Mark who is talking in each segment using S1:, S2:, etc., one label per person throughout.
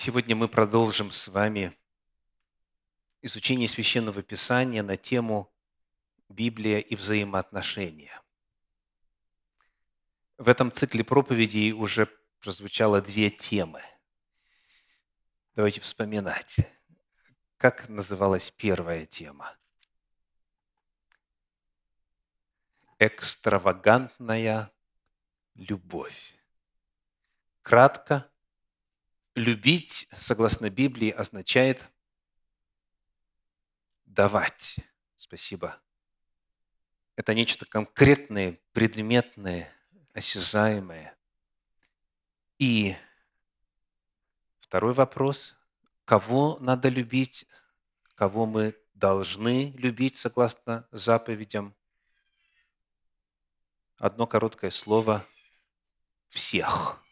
S1: Сегодня мы продолжим с вами изучение Священного Писания на тему «Библия и взаимоотношения». В этом цикле проповедей уже прозвучало две темы. Давайте вспоминать. Как называлась первая тема? Экстравагантная любовь. Кратко, любить, согласно Библии, означает давать. Спасибо. Это нечто конкретное, предметное, осязаемое. И второй вопрос. Кого надо любить? Кого мы должны любить, согласно заповедям? Одно короткое слово – всех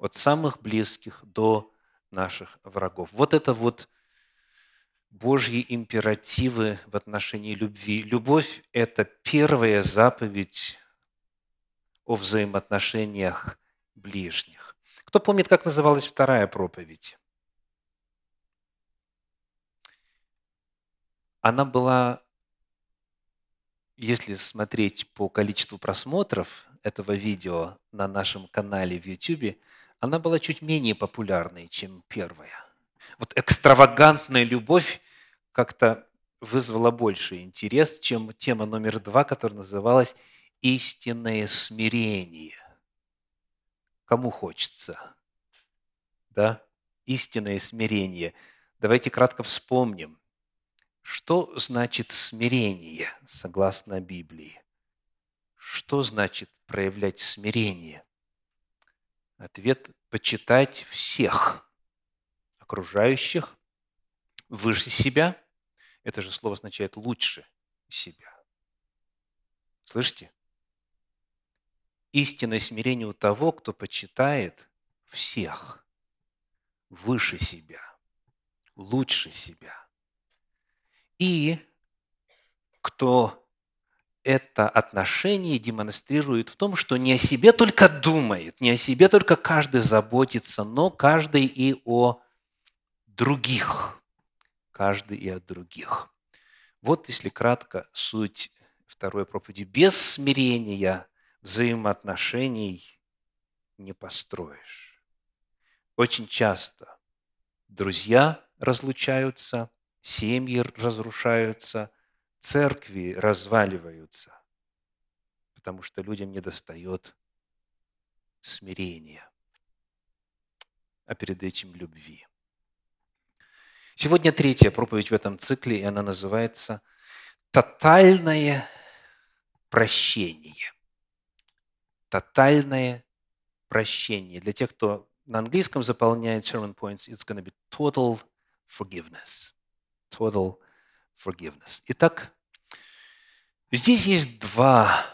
S1: от самых близких до наших врагов. Вот это вот Божьи императивы в отношении любви. Любовь – это первая заповедь о взаимоотношениях ближних. Кто помнит, как называлась вторая проповедь? Она была, если смотреть по количеству просмотров этого видео на нашем канале в YouTube, она была чуть менее популярной, чем первая. Вот экстравагантная любовь как-то вызвала больше интерес, чем тема номер два, которая называлась «Истинное смирение». Кому хочется? Да? Истинное смирение. Давайте кратко вспомним, что значит смирение, согласно Библии. Что значит проявлять смирение? Ответ – почитать всех окружающих выше себя. Это же слово означает лучше себя. Слышите? Истинное смирение у того, кто почитает всех выше себя, лучше себя. И кто это отношение демонстрирует в том, что не о себе только думает, не о себе только каждый заботится, но каждый и о других. Каждый и о других. Вот, если кратко, суть второй проповеди. Без смирения взаимоотношений не построишь. Очень часто друзья разлучаются, семьи разрушаются – церкви разваливаются, потому что людям не достает смирения, а перед этим любви. Сегодня третья проповедь в этом цикле, и она называется «Тотальное прощение». Тотальное прощение. Для тех, кто на английском заполняет sermon points, it's going to be total forgiveness. Total forgiveness. Итак, здесь есть два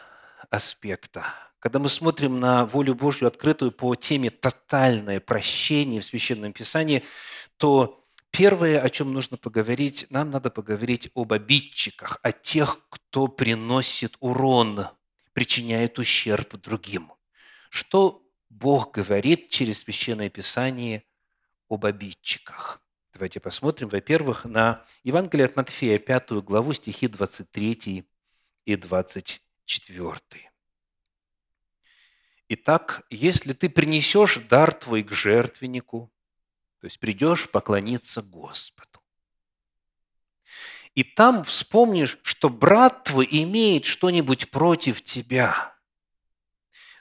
S1: аспекта. Когда мы смотрим на волю Божью, открытую по теме «тотальное прощение» в Священном Писании, то первое, о чем нужно поговорить, нам надо поговорить об обидчиках, о тех, кто приносит урон, причиняет ущерб другим. Что Бог говорит через Священное Писание об обидчиках? Давайте посмотрим, во-первых, на Евангелие от Матфея, пятую главу, стихи 23 и 24. Итак, если ты принесешь дар твой к жертвеннику, то есть придешь поклониться Господу, и там вспомнишь, что брат твой имеет что-нибудь против тебя –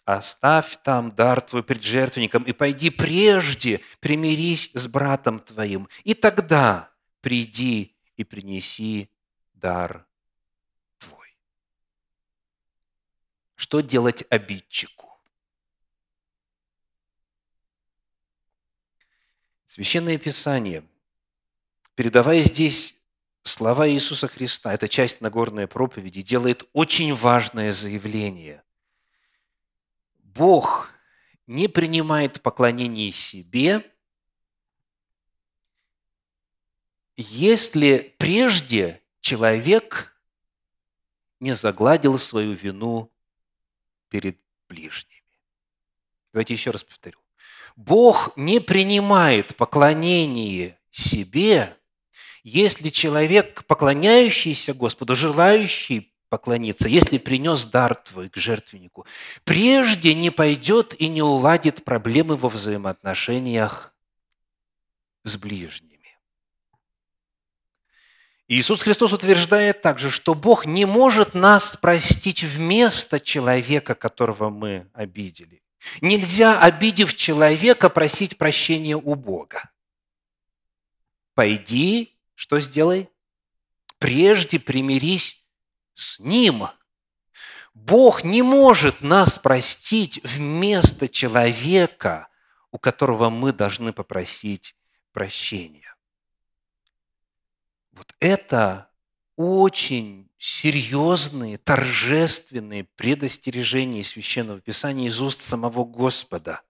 S1: оставь там дар твой пред жертвенником и пойди прежде, примирись с братом твоим, и тогда приди и принеси дар твой. Что делать обидчику? Священное Писание, передавая здесь слова Иисуса Христа, это часть Нагорной проповеди, делает очень важное заявление. Бог не принимает поклонение себе, если прежде человек не загладил свою вину перед ближними. Давайте еще раз повторю. Бог не принимает поклонение себе, если человек, поклоняющийся Господу, желающий поклониться, если принес дар твой к жертвеннику, прежде не пойдет и не уладит проблемы во взаимоотношениях с ближними. Иисус Христос утверждает также, что Бог не может нас простить вместо человека, которого мы обидели. Нельзя, обидев человека, просить прощения у Бога. Пойди, что сделай? Прежде примирись с Ним. Бог не может нас простить вместо человека, у которого мы должны попросить прощения. Вот это очень серьезные, торжественные предостережения Священного Писания из уст самого Господа.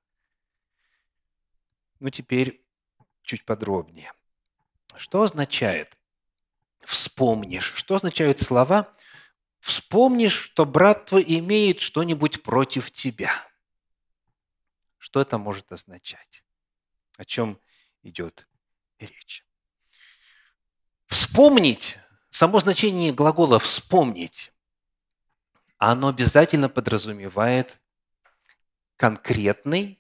S1: Ну, теперь чуть подробнее. Что означает «вспомнишь»? Что означают слова «вспомнишь, что брат твой имеет что-нибудь против тебя»? Что это может означать? О чем идет речь? Вспомнить, само значение глагола «вспомнить», оно обязательно подразумевает конкретный,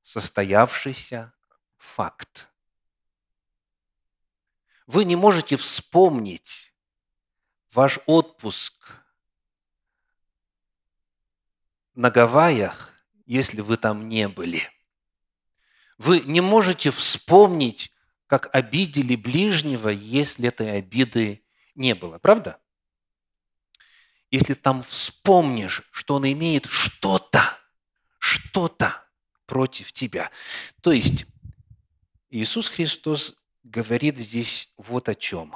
S1: состоявшийся факт. Вы не можете вспомнить ваш отпуск на Гавайях, если вы там не были. Вы не можете вспомнить как обидели ближнего, если этой обиды не было. Правда? Если там вспомнишь, что он имеет что-то, что-то против тебя. То есть Иисус Христос говорит здесь вот о чем.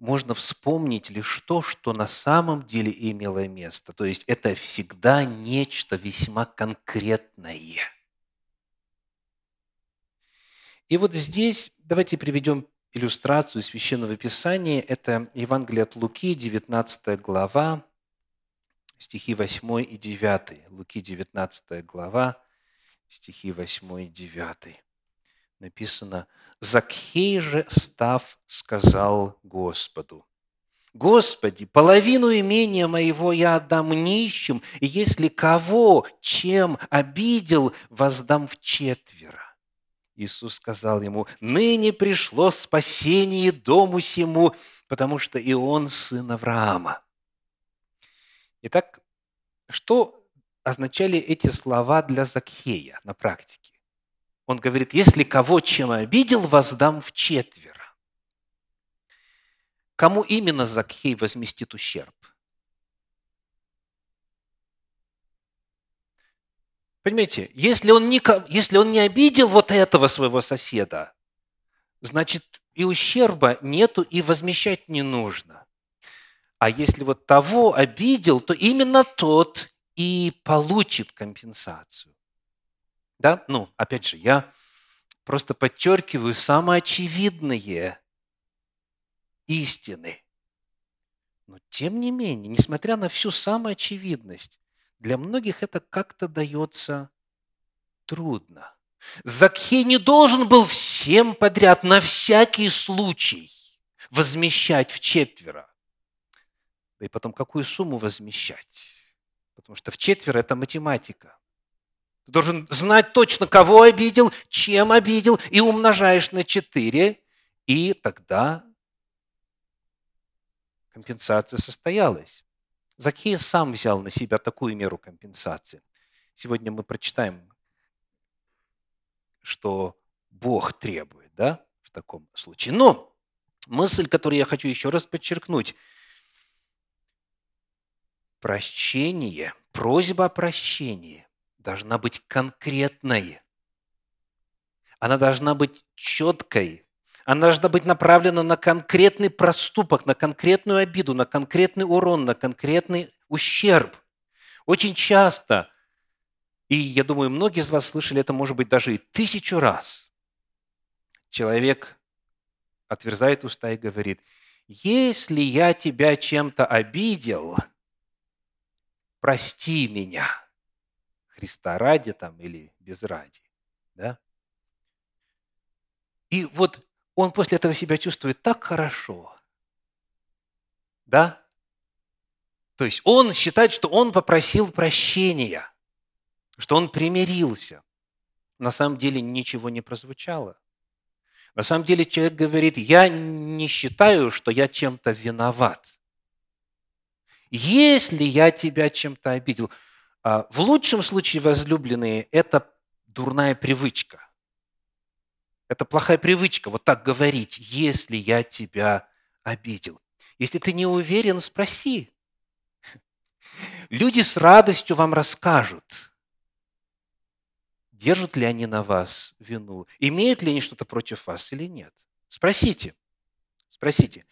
S1: Можно вспомнить лишь то, что на самом деле имело место. То есть это всегда нечто весьма конкретное – и вот здесь давайте приведем иллюстрацию Священного Писания. Это Евангелие от Луки, 19 глава, стихи 8 и 9. Луки, 19 глава, стихи 8 и 9. Написано, «Закхей же, став, сказал Господу, Господи, половину имения моего я отдам нищим, и если кого чем обидел, воздам в четверо. Иисус сказал ему, «Ныне пришло спасение дому сему, потому что и он сын Авраама». Итак, что означали эти слова для Закхея на практике? Он говорит, если кого чем обидел, воздам в четверо. Кому именно Закхей возместит ущерб? Понимаете, если он, не, если он не обидел вот этого своего соседа, значит и ущерба нету, и возмещать не нужно. А если вот того обидел, то именно тот и получит компенсацию. Да? Ну, опять же, я просто подчеркиваю самые очевидные истины. Но тем не менее, несмотря на всю самоочевидность, для многих это как-то дается трудно. Закхей не должен был всем подряд, на всякий случай, возмещать в четверо. Да и потом, какую сумму возмещать? Потому что в четверо это математика. Ты должен знать точно, кого обидел, чем обидел, и умножаешь на четыре, и тогда компенсация состоялась. Закхей сам взял на себя такую меру компенсации. Сегодня мы прочитаем, что Бог требует да, в таком случае. Но мысль, которую я хочу еще раз подчеркнуть, прощение, просьба о прощении должна быть конкретной. Она должна быть четкой, она должна быть направлена на конкретный проступок, на конкретную обиду, на конкретный урон, на конкретный ущерб. Очень часто, и я думаю, многие из вас слышали это, может быть, даже и тысячу раз, человек отверзает уста и говорит, если я тебя чем-то обидел, прости меня. Христа ради там или без ради. Да? И вот он после этого себя чувствует так хорошо. Да? То есть он считает, что он попросил прощения, что он примирился. На самом деле ничего не прозвучало. На самом деле человек говорит, я не считаю, что я чем-то виноват. Если я тебя чем-то обидел, в лучшем случае, возлюбленные, это дурная привычка. Это плохая привычка, вот так говорить, если я тебя обидел. Если ты не уверен, спроси. Люди с радостью вам расскажут, держат ли они на вас вину, имеют ли они что-то против вас или нет. Спросите. Спросите.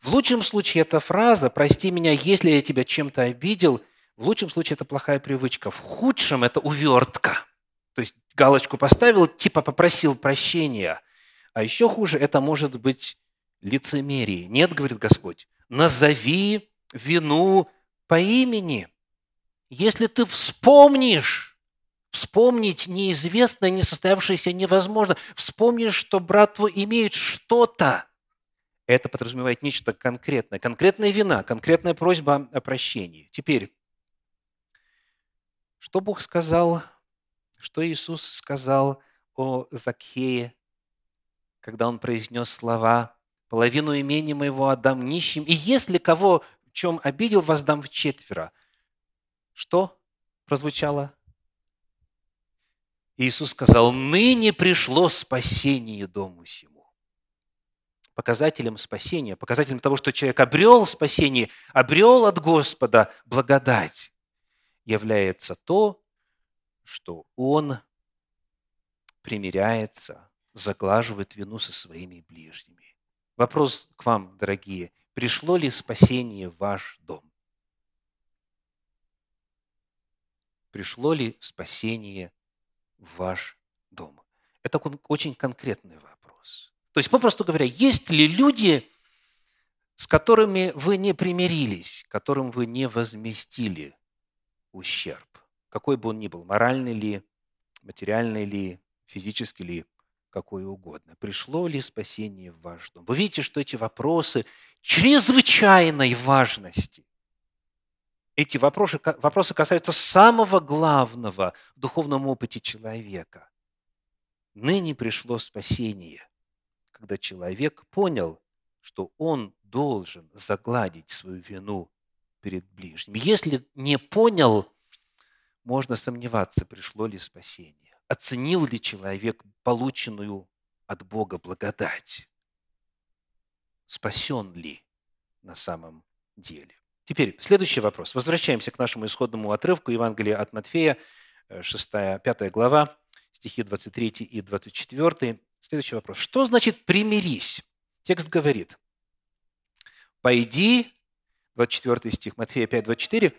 S1: В лучшем случае эта фраза «прости меня, если я тебя чем-то обидел» в лучшем случае это плохая привычка. В худшем это увертка. То есть галочку поставил, типа попросил прощения. А еще хуже это может быть лицемерие. Нет, говорит Господь, назови вину по имени. Если ты вспомнишь, вспомнить неизвестное, несостоявшееся невозможно, вспомнишь, что брат твой имеет что-то, это подразумевает нечто конкретное, конкретная вина, конкретная просьба о прощении. Теперь, что Бог сказал, что Иисус сказал о Закхее, когда Он произнес слова «Половину имени моего отдам нищим, и если кого в чем обидел, воздам в четверо». Что прозвучало? Иисус сказал, «Ныне пришло спасение дому сему» показателем спасения, показателем того, что человек обрел спасение, обрел от Господа благодать, является то, что он примиряется, заглаживает вину со своими ближними. Вопрос к вам, дорогие. Пришло ли спасение в ваш дом? Пришло ли спасение в ваш дом? Это очень конкретный вопрос. То есть, попросту говоря, есть ли люди, с которыми вы не примирились, которым вы не возместили ущерб, какой бы он ни был, моральный ли, материальный ли, физический ли, какой угодно. Пришло ли спасение в ваш дом? Вы видите, что эти вопросы чрезвычайной важности. Эти вопросы, вопросы касаются самого главного в духовном опыте человека. Ныне пришло спасение – когда человек понял, что он должен загладить свою вину перед ближним. Если не понял, можно сомневаться, пришло ли спасение. Оценил ли человек полученную от Бога благодать? Спасен ли на самом деле? Теперь следующий вопрос. Возвращаемся к нашему исходному отрывку Евангелия от Матфея, 6, э, 5 глава, стихи 23 и 24. Следующий вопрос. Что значит «примирись»? Текст говорит, «Пойди», 24 стих, Матфея 5, 24,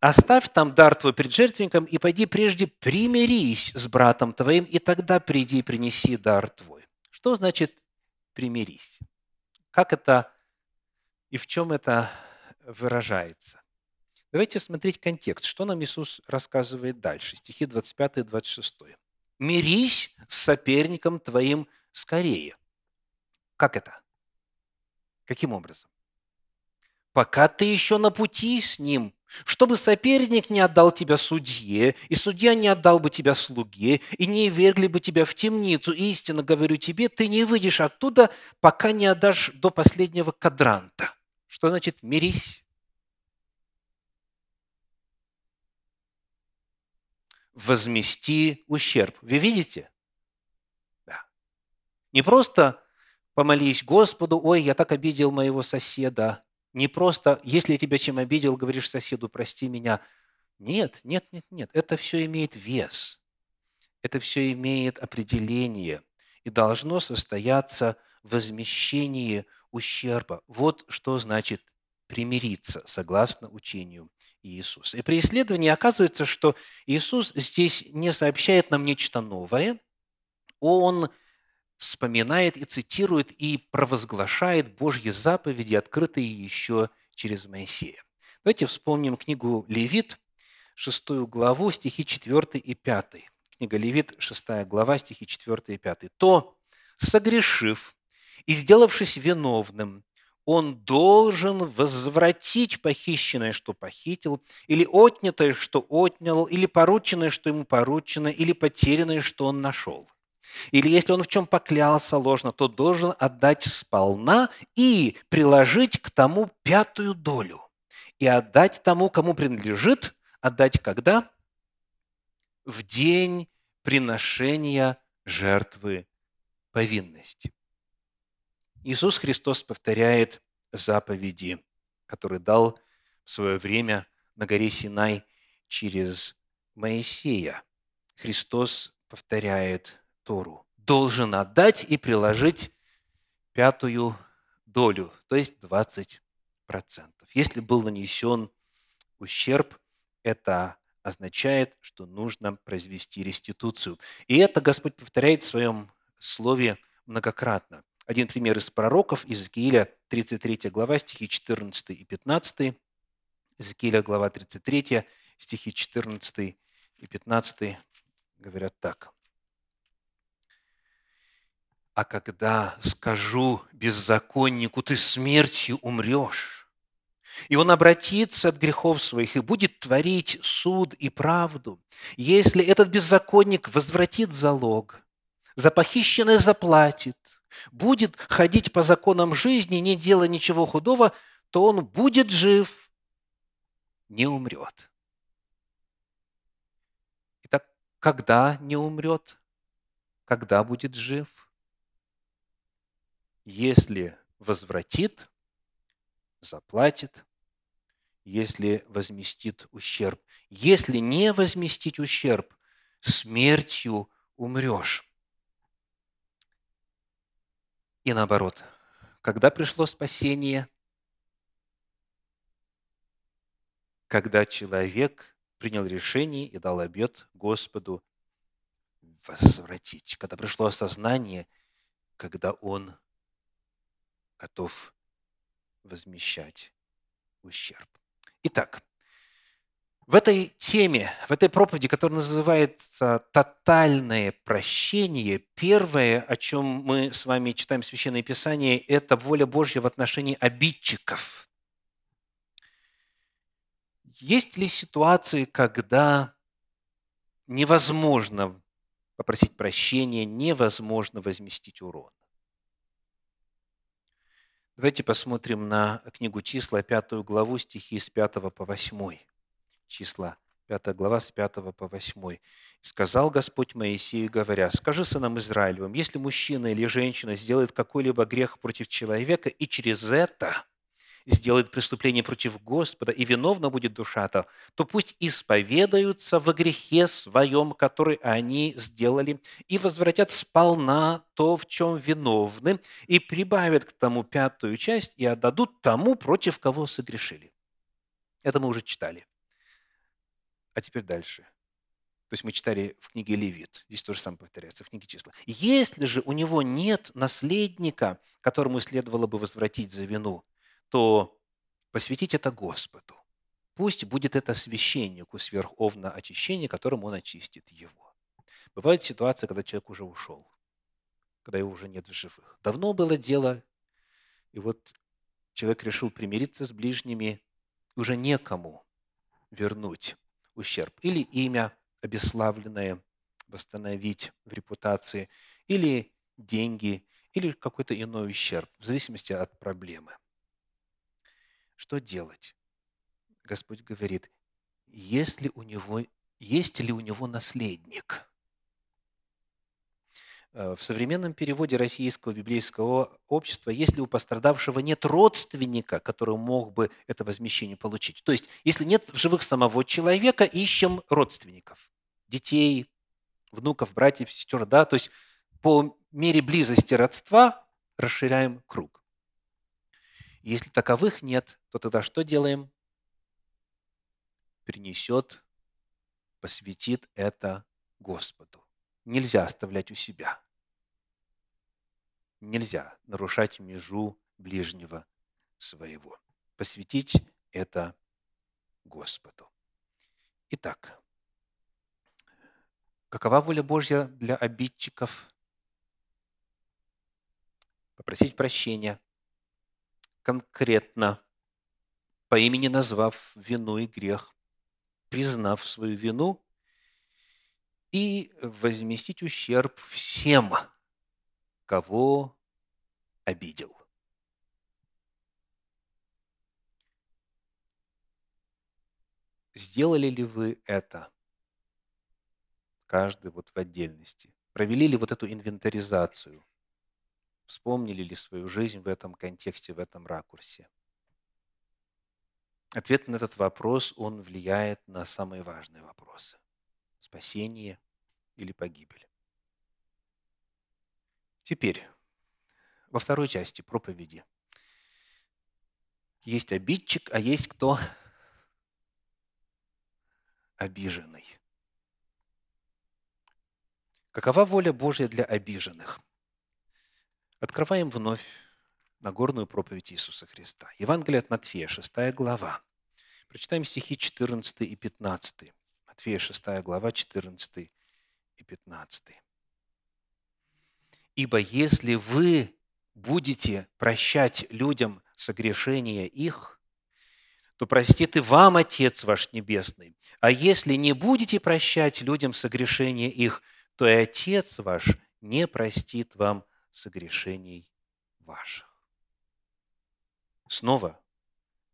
S1: «Оставь там дар твой пред жертвенником, и пойди прежде примирись с братом твоим, и тогда приди и принеси дар твой». Что значит «примирись»? Как это и в чем это выражается? Давайте смотреть контекст. Что нам Иисус рассказывает дальше? Стихи 25 и 26 мирись с соперником твоим скорее. Как это? Каким образом? Пока ты еще на пути с ним, чтобы соперник не отдал тебя судье, и судья не отдал бы тебя слуге, и не вергли бы тебя в темницу. И истинно говорю тебе, ты не выйдешь оттуда, пока не отдашь до последнего кадранта. Что значит «мирись»? возмести ущерб. Вы видите? Да. Не просто помолись Господу, ой, я так обидел моего соседа. Не просто, если я тебя чем обидел, говоришь соседу, прости меня. Нет, нет, нет, нет. Это все имеет вес. Это все имеет определение и должно состояться в возмещении ущерба. Вот что значит примириться, согласно учению Иисуса. И при исследовании оказывается, что Иисус здесь не сообщает нам нечто новое, Он вспоминает и цитирует и провозглашает Божьи заповеди, открытые еще через Моисея. Давайте вспомним книгу Левит, 6 главу, стихи 4 и 5. Книга Левит, 6 глава, стихи 4 и 5. «То, согрешив и сделавшись виновным, он должен возвратить похищенное, что похитил, или отнятое, что отнял, или порученное, что ему поручено, или потерянное, что он нашел. Или если он в чем поклялся ложно, то должен отдать сполна и приложить к тому пятую долю. И отдать тому, кому принадлежит, отдать когда? В день приношения жертвы повинности. Иисус Христос повторяет заповеди, которые дал в свое время на горе Синай через Моисея. Христос повторяет Тору. Должен отдать и приложить пятую долю, то есть 20%. Если был нанесен ущерб, это означает, что нужно произвести реституцию. И это Господь повторяет в своем слове многократно. Один пример из пророков, Иезекииля, 33 глава, стихи 14 и 15. Иезекииля, глава 33, стихи 14 и 15 говорят так. «А когда скажу беззаконнику, ты смертью умрешь, и он обратится от грехов своих и будет творить суд и правду, если этот беззаконник возвратит залог, за похищенное заплатит, будет ходить по законам жизни, не делая ничего худого, то он будет жив, не умрет. Итак, когда не умрет? Когда будет жив? Если возвратит, заплатит, если возместит ущерб. Если не возместить ущерб, смертью умрешь. И наоборот, когда пришло спасение, когда человек принял решение и дал обет Господу возвратить, когда пришло осознание, когда он готов возмещать ущерб. Итак, в этой теме, в этой проповеди, которая называется «Тотальное прощение», первое, о чем мы с вами читаем в Священное Писание, это воля Божья в отношении обидчиков. Есть ли ситуации, когда невозможно попросить прощения, невозможно возместить урон? Давайте посмотрим на книгу числа, пятую главу, стихи с 5 по 8 числа, 5 глава, с 5 по 8. «Сказал Господь Моисею, говоря, «Скажи сынам Израилевым, если мужчина или женщина сделает какой-либо грех против человека, и через это сделает преступление против Господа, и виновна будет душа-то, то пусть исповедаются во грехе своем, который они сделали, и возвратят сполна то, в чем виновны, и прибавят к тому пятую часть, и отдадут тому, против кого согрешили». Это мы уже читали. А теперь дальше. То есть мы читали в книге Левит, здесь тоже самое повторяется, в книге числа. Если же у него нет наследника, которому следовало бы возвратить за вину, то посвятить это Господу. Пусть будет это священнику сверховно очищение, которым он очистит его. Бывают ситуации, когда человек уже ушел, когда его уже нет в живых. Давно было дело, и вот человек решил примириться с ближними, уже некому вернуть ущерб. Или имя обесславленное восстановить в репутации, или деньги, или какой-то иной ущерб, в зависимости от проблемы. Что делать? Господь говорит, если у него, есть ли у него наследник – Э, в современном переводе российского библейского общества, если у пострадавшего нет родственника, который мог бы это возмещение получить. То есть, если нет в живых самого человека, ищем родственников, детей, внуков, братьев, сестер, да, то есть по мере близости родства расширяем круг. Если таковых нет, то тогда что делаем? Принесет, посвятит это Господу нельзя оставлять у себя. Нельзя нарушать межу ближнего своего. Посвятить это Господу. Итак, какова воля Божья для обидчиков? Попросить прощения конкретно, по имени назвав вину и грех, признав свою вину и возместить ущерб всем, кого обидел. Сделали ли вы это? Каждый вот в отдельности. Провели ли вот эту инвентаризацию? Вспомнили ли свою жизнь в этом контексте, в этом ракурсе? Ответ на этот вопрос, он влияет на самые важные вопросы. Спасение или погибель. Теперь, во второй части проповеди. Есть обидчик, а есть кто? Обиженный. Какова воля Божья для обиженных? Открываем вновь Нагорную проповедь Иисуса Христа. Евангелие от Матфея, 6 глава. Прочитаем стихи 14 и 15. Матфея, 6 глава, 14 и 15. «Ибо если вы будете прощать людям согрешения их, то простит и вам Отец ваш Небесный. А если не будете прощать людям согрешения их, то и Отец ваш не простит вам согрешений ваших. Снова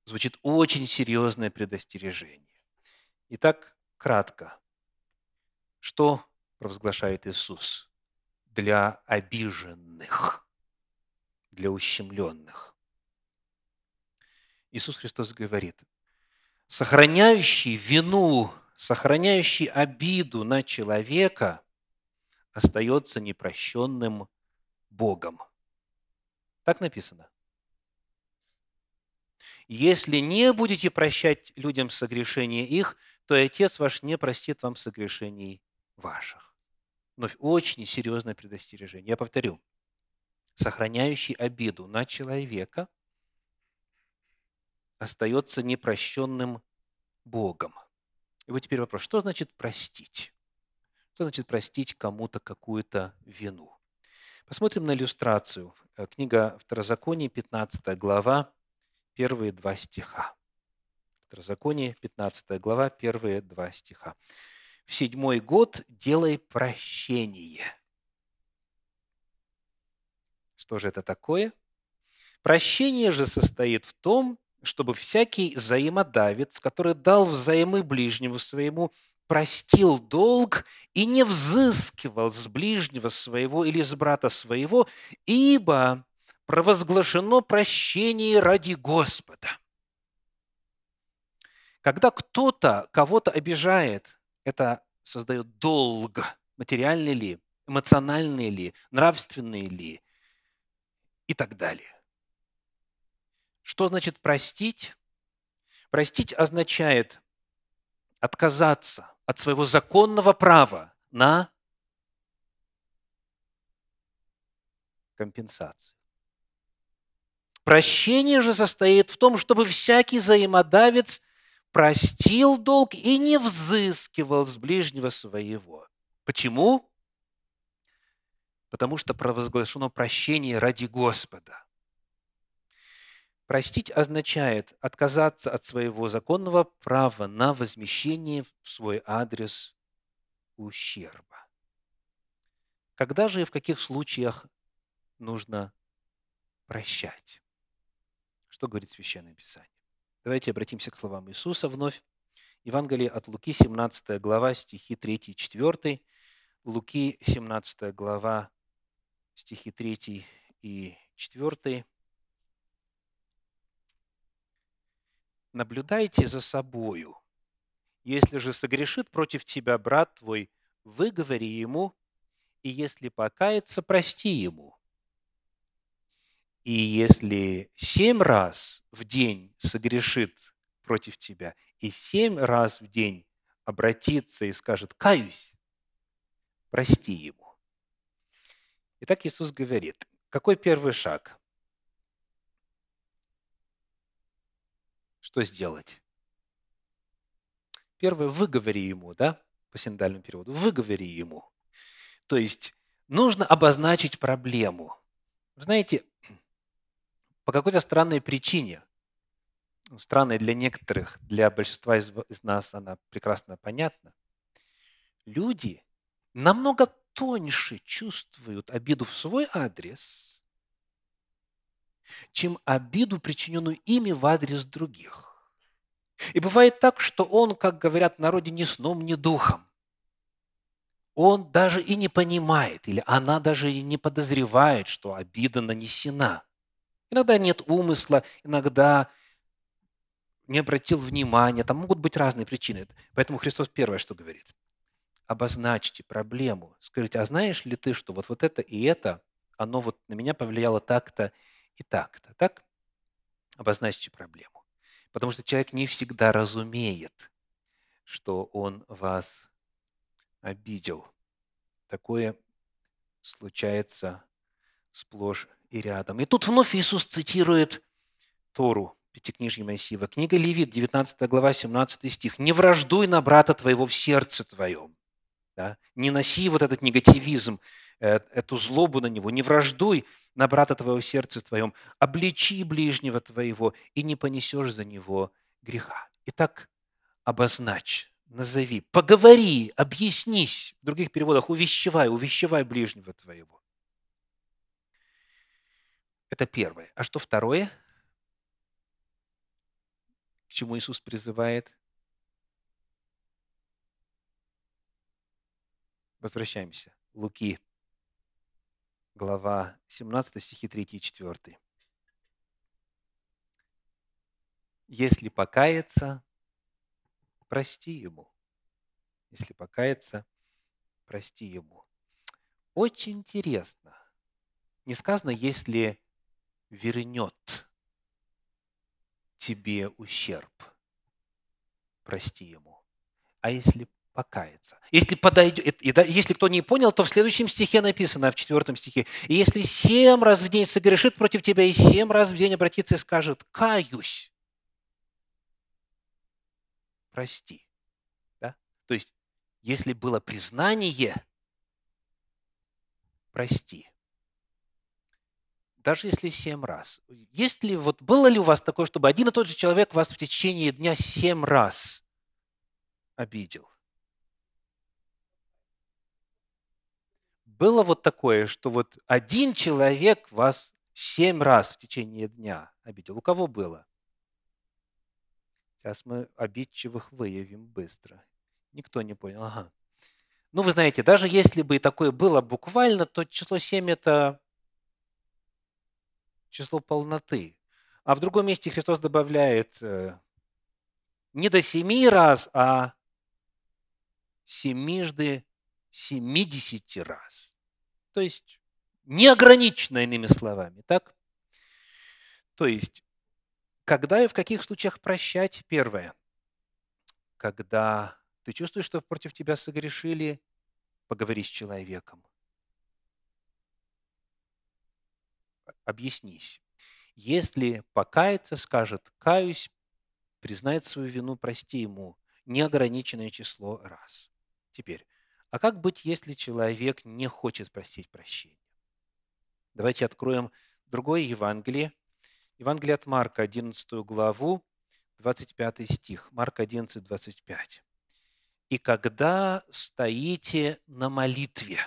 S1: звучит очень серьезное предостережение. Итак, кратко. Что провозглашает Иисус для обиженных, для ущемленных? Иисус Христос говорит, сохраняющий вину, сохраняющий обиду на человека остается непрощенным Богом. Так написано. Если не будете прощать людям согрешения их, то и Отец ваш не простит вам согрешений ваших. Вновь очень серьезное предостережение. Я повторю. Сохраняющий обиду на человека остается непрощенным Богом. И вот теперь вопрос, что значит простить? Что значит простить кому-то какую-то вину? Посмотрим на иллюстрацию. Э, книга Второзаконие, 15 глава, первые два стиха. Второзаконие, 15 глава, первые два стиха. «В седьмой год делай прощение». Что же это такое? Прощение же состоит в том, чтобы всякий взаимодавец, который дал взаймы ближнему своему, простил долг и не взыскивал с ближнего своего или с брата своего, ибо провозглашено прощение ради Господа. Когда кто-то кого-то обижает, это создает долг, материальный ли, эмоциональный ли, нравственный ли и так далее. Что значит простить? Простить означает отказаться от своего законного права на компенсацию. Прощение же состоит в том, чтобы всякий взаимодавец простил долг и не взыскивал с ближнего своего. Почему? Потому что провозглашено прощение ради Господа. Простить означает отказаться от своего законного права на возмещение в свой адрес ущерба. Когда же и в каких случаях нужно прощать? Что говорит Священное Писание? Давайте обратимся к словам Иисуса вновь. Евангелие от Луки, 17 глава, стихи 3 и 4. Луки, 17 глава, стихи 3 и 4. Наблюдайте за собою. Если же согрешит против тебя брат твой, выговори ему, и если покается, прости ему. И если семь раз в день согрешит против тебя, и семь раз в день обратится и скажет «каюсь», прости ему. Итак, Иисус говорит, какой первый шаг? Что сделать? Первое – выговори ему, да, по синодальному переводу. Выговори ему. То есть нужно обозначить проблему. знаете, по какой-то странной причине, странной для некоторых, для большинства из, из нас она прекрасно понятна, люди намного тоньше чувствуют обиду в свой адрес, чем обиду, причиненную ими в адрес других. И бывает так, что он, как говорят народе, ни сном, ни духом. Он даже и не понимает, или она даже и не подозревает, что обида нанесена. Иногда нет умысла, иногда не обратил внимания, там могут быть разные причины. Поэтому Христос первое, что говорит. Обозначьте проблему. Скажите, а знаешь ли ты, что вот, вот это и это, оно вот на меня повлияло так-то и так-то, так? Обозначьте проблему. Потому что человек не всегда разумеет, что он вас обидел. Такое случается сплошь и рядом. И тут вновь Иисус цитирует Тору, Пятикнижье Моисеева. Книга Левит, 19 глава, 17 стих. «Не враждуй на брата твоего в сердце твоем». Да? Не носи вот этот негативизм, э, эту злобу на него. Не враждуй на брата твоего в сердце твоем. Обличи ближнего твоего, и не понесешь за него греха. Итак, обозначь, назови, поговори, объяснись. В других переводах увещевай, увещевай ближнего твоего. Это первое. А что второе? К чему Иисус призывает? Возвращаемся. Луки, глава 17, стихи 3 и 4. Если покаяться, прости ему. Если покаяться, прости ему. Очень интересно. Не сказано, если вернет тебе ущерб, прости ему. А если покаяться. Если подойдет, если кто не понял, то в следующем стихе написано, в четвертом стихе, и если семь раз в день согрешит против тебя, и семь раз в день обратится и скажет, каюсь, прости. Да? То есть, если было признание, прости. Даже если семь раз. Есть ли, вот было ли у вас такое, чтобы один и тот же человек вас в течение дня семь раз обидел? Было вот такое, что вот один человек вас семь раз в течение дня обидел? У кого было? Сейчас мы обидчивых выявим быстро. Никто не понял. Ага. Ну, вы знаете, даже если бы и такое было буквально, то число 7 – это число полноты. А в другом месте Христос добавляет э, не до семи раз, а семижды семидесяти раз. То есть неограниченно, иными словами, так? То есть, когда и в каких случаях прощать? Первое. Когда ты чувствуешь, что против тебя согрешили, поговори с человеком. Объяснись. Если покаяться, скажет «каюсь», признает свою вину, прости ему неограниченное число раз. Теперь, а как быть, если человек не хочет просить прощения? Давайте откроем другое Евангелие. Евангелие от Марка, 11 главу, 25 стих. Марка 11, 25. «И когда стоите на молитве,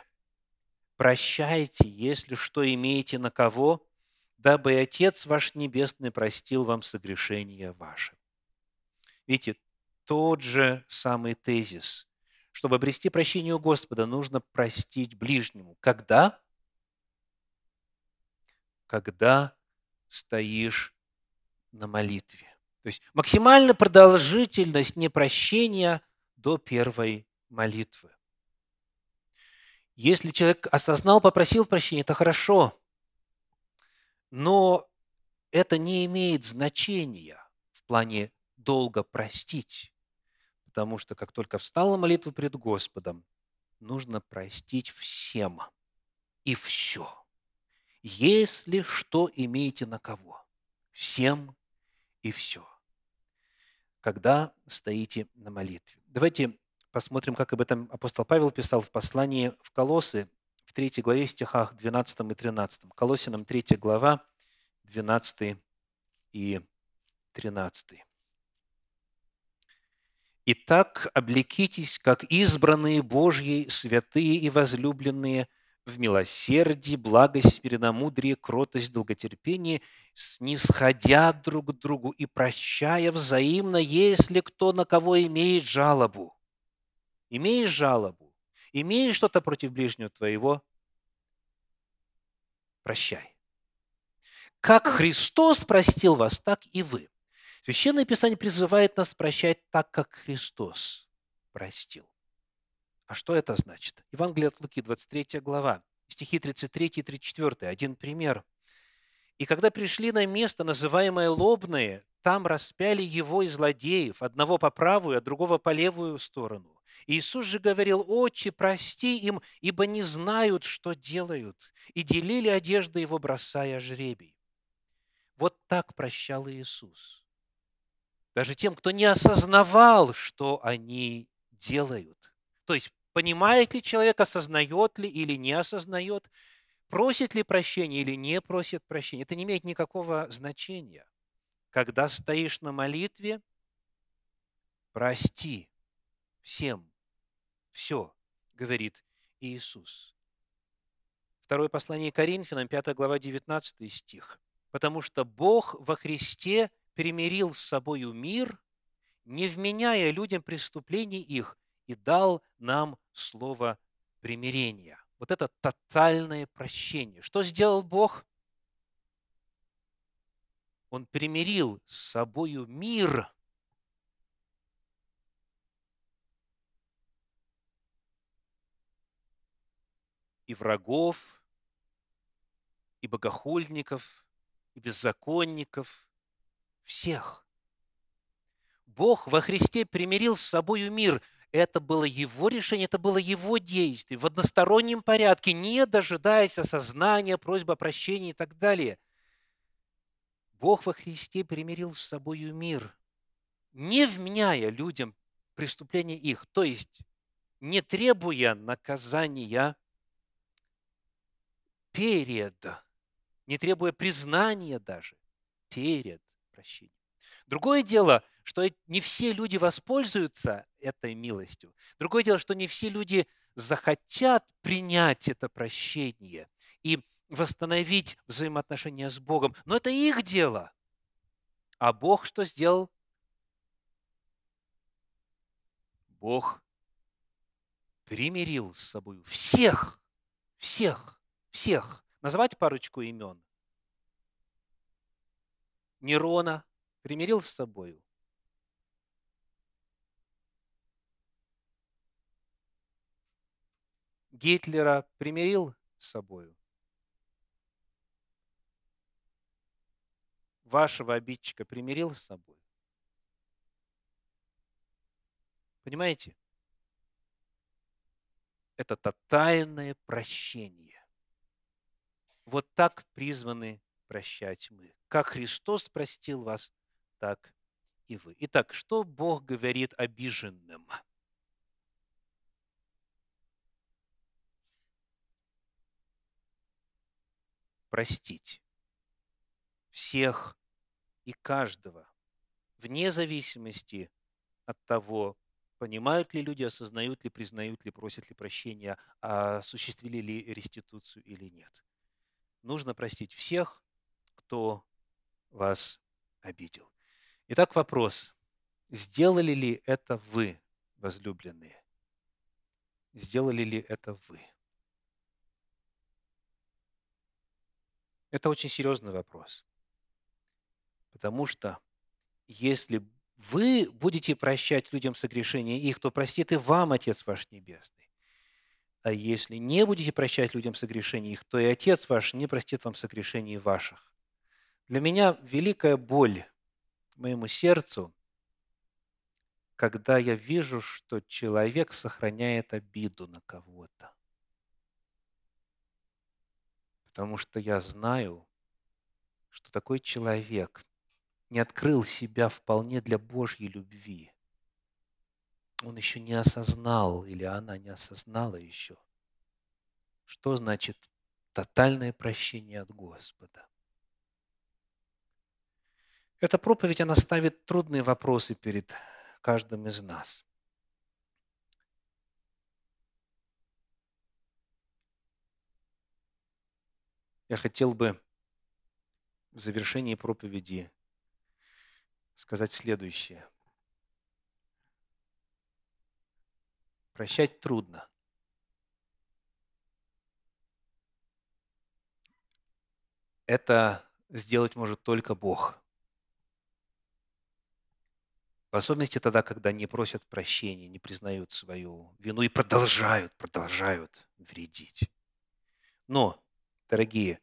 S1: прощайте, если что имеете на кого, дабы Отец ваш Небесный простил вам согрешения ваши». Видите, тот же самый тезис – чтобы обрести прощение у Господа, нужно простить ближнему. Когда? Когда стоишь на молитве. То есть максимальная продолжительность непрощения до первой молитвы. Если человек осознал, попросил прощения, это хорошо. Но это не имеет значения в плане долго простить. Потому что как только встала молитва пред Господом, нужно простить всем и все. Если что имеете на кого, всем и все. Когда стоите на молитве. давайте посмотрим, как об этом апостол Павел писал в послании в Колосы, в 3 главе, стихах 12 и 13. Колосинам 3 глава, 12 и 13. «Итак, облекитесь, как избранные Божьи, святые и возлюбленные, в милосердии, благость, смиренномудрие, кротость, долготерпение, снисходя друг к другу и прощая взаимно, если кто на кого имеет жалобу. Имеешь жалобу, имеешь что-то против ближнего твоего, прощай. Как Христос простил вас, так и вы. Священное Писание призывает нас прощать так, как Христос простил. А что это значит? Евангелие от Луки, 23 глава, стихи 33 и 34. Один пример. «И когда пришли на место, называемое Лобное, там распяли его и злодеев, одного по правую, а другого по левую сторону. Иисус же говорил, «Отче, прости им, ибо не знают, что делают». И делили одежды его, бросая жребий. Вот так прощал Иисус. Даже тем, кто не осознавал, что они делают. То есть, понимает ли человек, осознает ли или не осознает, просит ли прощения или не просит прощения. Это не имеет никакого значения. Когда стоишь на молитве, прости всем все, говорит Иисус. Второе послание Коринфянам, 5 глава, 19 стих. «Потому что Бог во Христе примирил с собою мир, не вменяя людям преступлений их, и дал нам слово примирения». Вот это тотальное прощение. Что сделал Бог? Он примирил с собою мир – и врагов, и богохульников, и беззаконников, всех. Бог во Христе примирил с собою мир. Это было Его решение, это было Его действие в одностороннем порядке, не дожидаясь осознания, просьбы о прощении и так далее. Бог во Христе примирил с собою мир, не вменяя людям преступления их, то есть не требуя наказания перед, не требуя признания даже, перед прощением. Другое дело, что не все люди воспользуются этой милостью. Другое дело, что не все люди захотят принять это прощение и восстановить взаимоотношения с Богом. Но это их дело. А Бог что сделал? Бог примирил с собой всех, всех, всех. Назвать парочку имен. Нерона примирил с собою. Гитлера примирил с собою. Вашего обидчика примирил с собой. Понимаете? Это тотальное прощение. Вот так призваны прощать мы. Как Христос простил вас, так и вы. Итак, что Бог говорит обиженным? Простить всех и каждого, вне зависимости от того, понимают ли люди, осознают ли, признают ли, просят ли прощения, осуществили ли реституцию или нет нужно простить всех, кто вас обидел. Итак, вопрос. Сделали ли это вы, возлюбленные? Сделали ли это вы? Это очень серьезный вопрос. Потому что если вы будете прощать людям согрешения их, то простит и вам Отец ваш Небесный. А если не будете прощать людям согрешений их, то и Отец ваш не простит вам согрешений ваших. Для меня великая боль моему сердцу, когда я вижу, что человек сохраняет обиду на кого-то. Потому что я знаю, что такой человек не открыл себя вполне для Божьей любви. он еще не осознал, или она не осознала еще, что значит тотальное прощение от Господа. Эта проповедь, она ставит трудные вопросы перед каждым из нас. Я хотел бы в завершении проповеди сказать следующее. Прощать трудно. Это сделать может только Бог. В особенности тогда, когда не просят прощения, не признают свою вину и продолжают, продолжают вредить. Но, дорогие,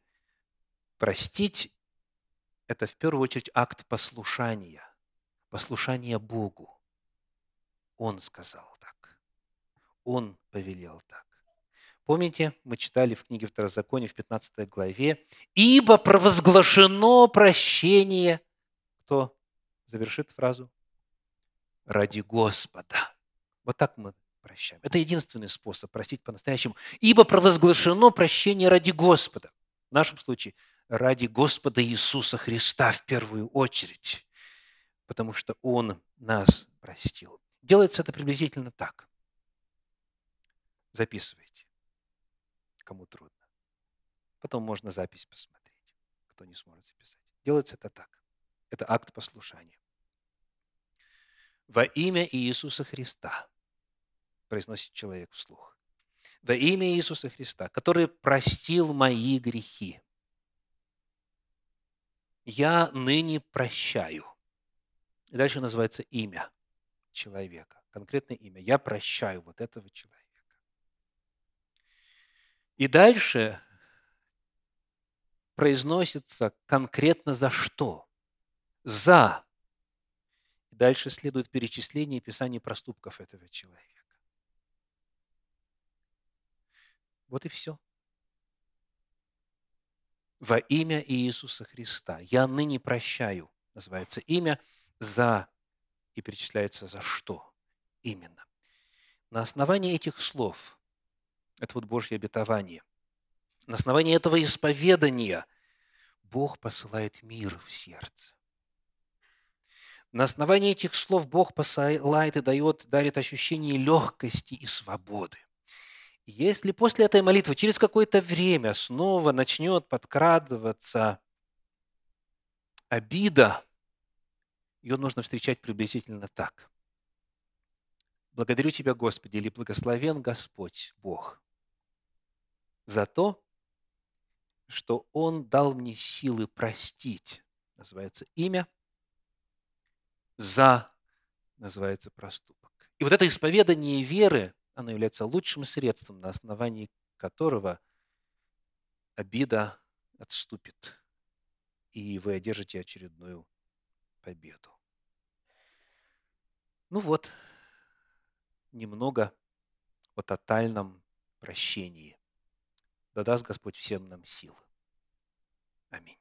S1: простить – это в первую очередь акт послушания, послушания Богу. Он сказал так. Он повелел так. Помните, мы читали в книге Второзакония в 15 главе, «Ибо провозглашено прощение». Кто завершит фразу? Ради Господа. Вот так мы прощаем. Это единственный способ простить по-настоящему. Ибо провозглашено прощение ради Господа. В нашем случае ради Господа Иисуса Христа в первую очередь, потому что Он нас простил. Делается это приблизительно так. Записывайте, кому трудно. Потом можно запись посмотреть, кто не сможет записать. Делается это так. Это акт послушания во имя Иисуса Христа, произносит человек вслух. Во имя Иисуса Христа, который простил мои грехи, я ныне прощаю. И дальше называется имя человека, конкретное имя. Я прощаю вот этого человека. И дальше произносится конкретно за что? За Дальше следует перечисление и описание проступков этого человека. Вот и все. Во имя Иисуса Христа. Я ныне прощаю, называется имя, за и перечисляется за что именно. На основании этих слов, это вот Божье обетование, на основании этого исповедания Бог посылает мир в сердце. На основании этих слов Бог посылает и дает, дарит ощущение легкости и свободы. если после этой молитвы через какое-то время снова начнет подкрадываться обида, ее нужно встречать приблизительно так. Благодарю Тебя, Господи, или благословен Господь Бог за то, что Он дал мне силы простить. Называется имя – за называется проступок. И вот это исповедание веры, оно является лучшим средством, на основании которого обида отступит, и вы одержите очередную победу. Ну вот, немного о тотальном прощении. Да даст Господь всем нам сил. Аминь.